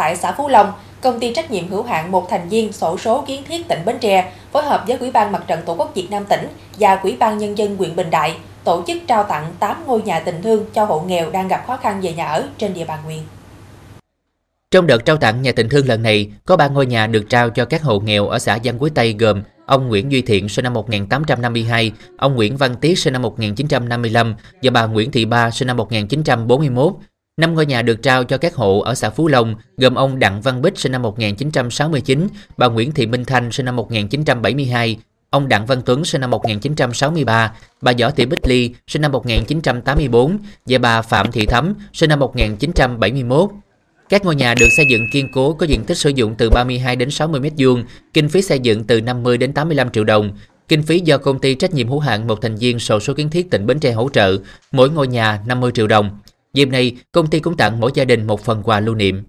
Tại xã Phú Long, công ty trách nhiệm hữu hạn một thành viên sổ số kiến thiết tỉnh Bến Tre phối hợp với Ủy ban Mặt trận Tổ quốc Việt Nam tỉnh và Ủy ban Nhân dân huyện Bình Đại tổ chức trao tặng 8 ngôi nhà tình thương cho hộ nghèo đang gặp khó khăn về nhà ở trên địa bàn huyện. Trong đợt trao tặng nhà tình thương lần này, có 3 ngôi nhà được trao cho các hộ nghèo ở xã Giang Quế Tây gồm ông Nguyễn Duy Thiện sinh năm 1852, ông Nguyễn Văn Tiết sinh năm 1955 và bà Nguyễn Thị Ba sinh năm 1941. Năm ngôi nhà được trao cho các hộ ở xã Phú Long gồm ông Đặng Văn Bích sinh năm 1969, bà Nguyễn Thị Minh Thanh sinh năm 1972, ông Đặng Văn Tuấn sinh năm 1963, bà Võ Thị Bích Ly sinh năm 1984 và bà Phạm Thị Thấm sinh năm 1971. Các ngôi nhà được xây dựng kiên cố có diện tích sử dụng từ 32 đến 60 m2, kinh phí xây dựng từ 50 đến 85 triệu đồng. Kinh phí do công ty trách nhiệm hữu hạn một thành viên sổ số kiến thiết tỉnh Bến Tre hỗ trợ, mỗi ngôi nhà 50 triệu đồng. Dịp này, công ty cũng tặng mỗi gia đình một phần quà lưu niệm.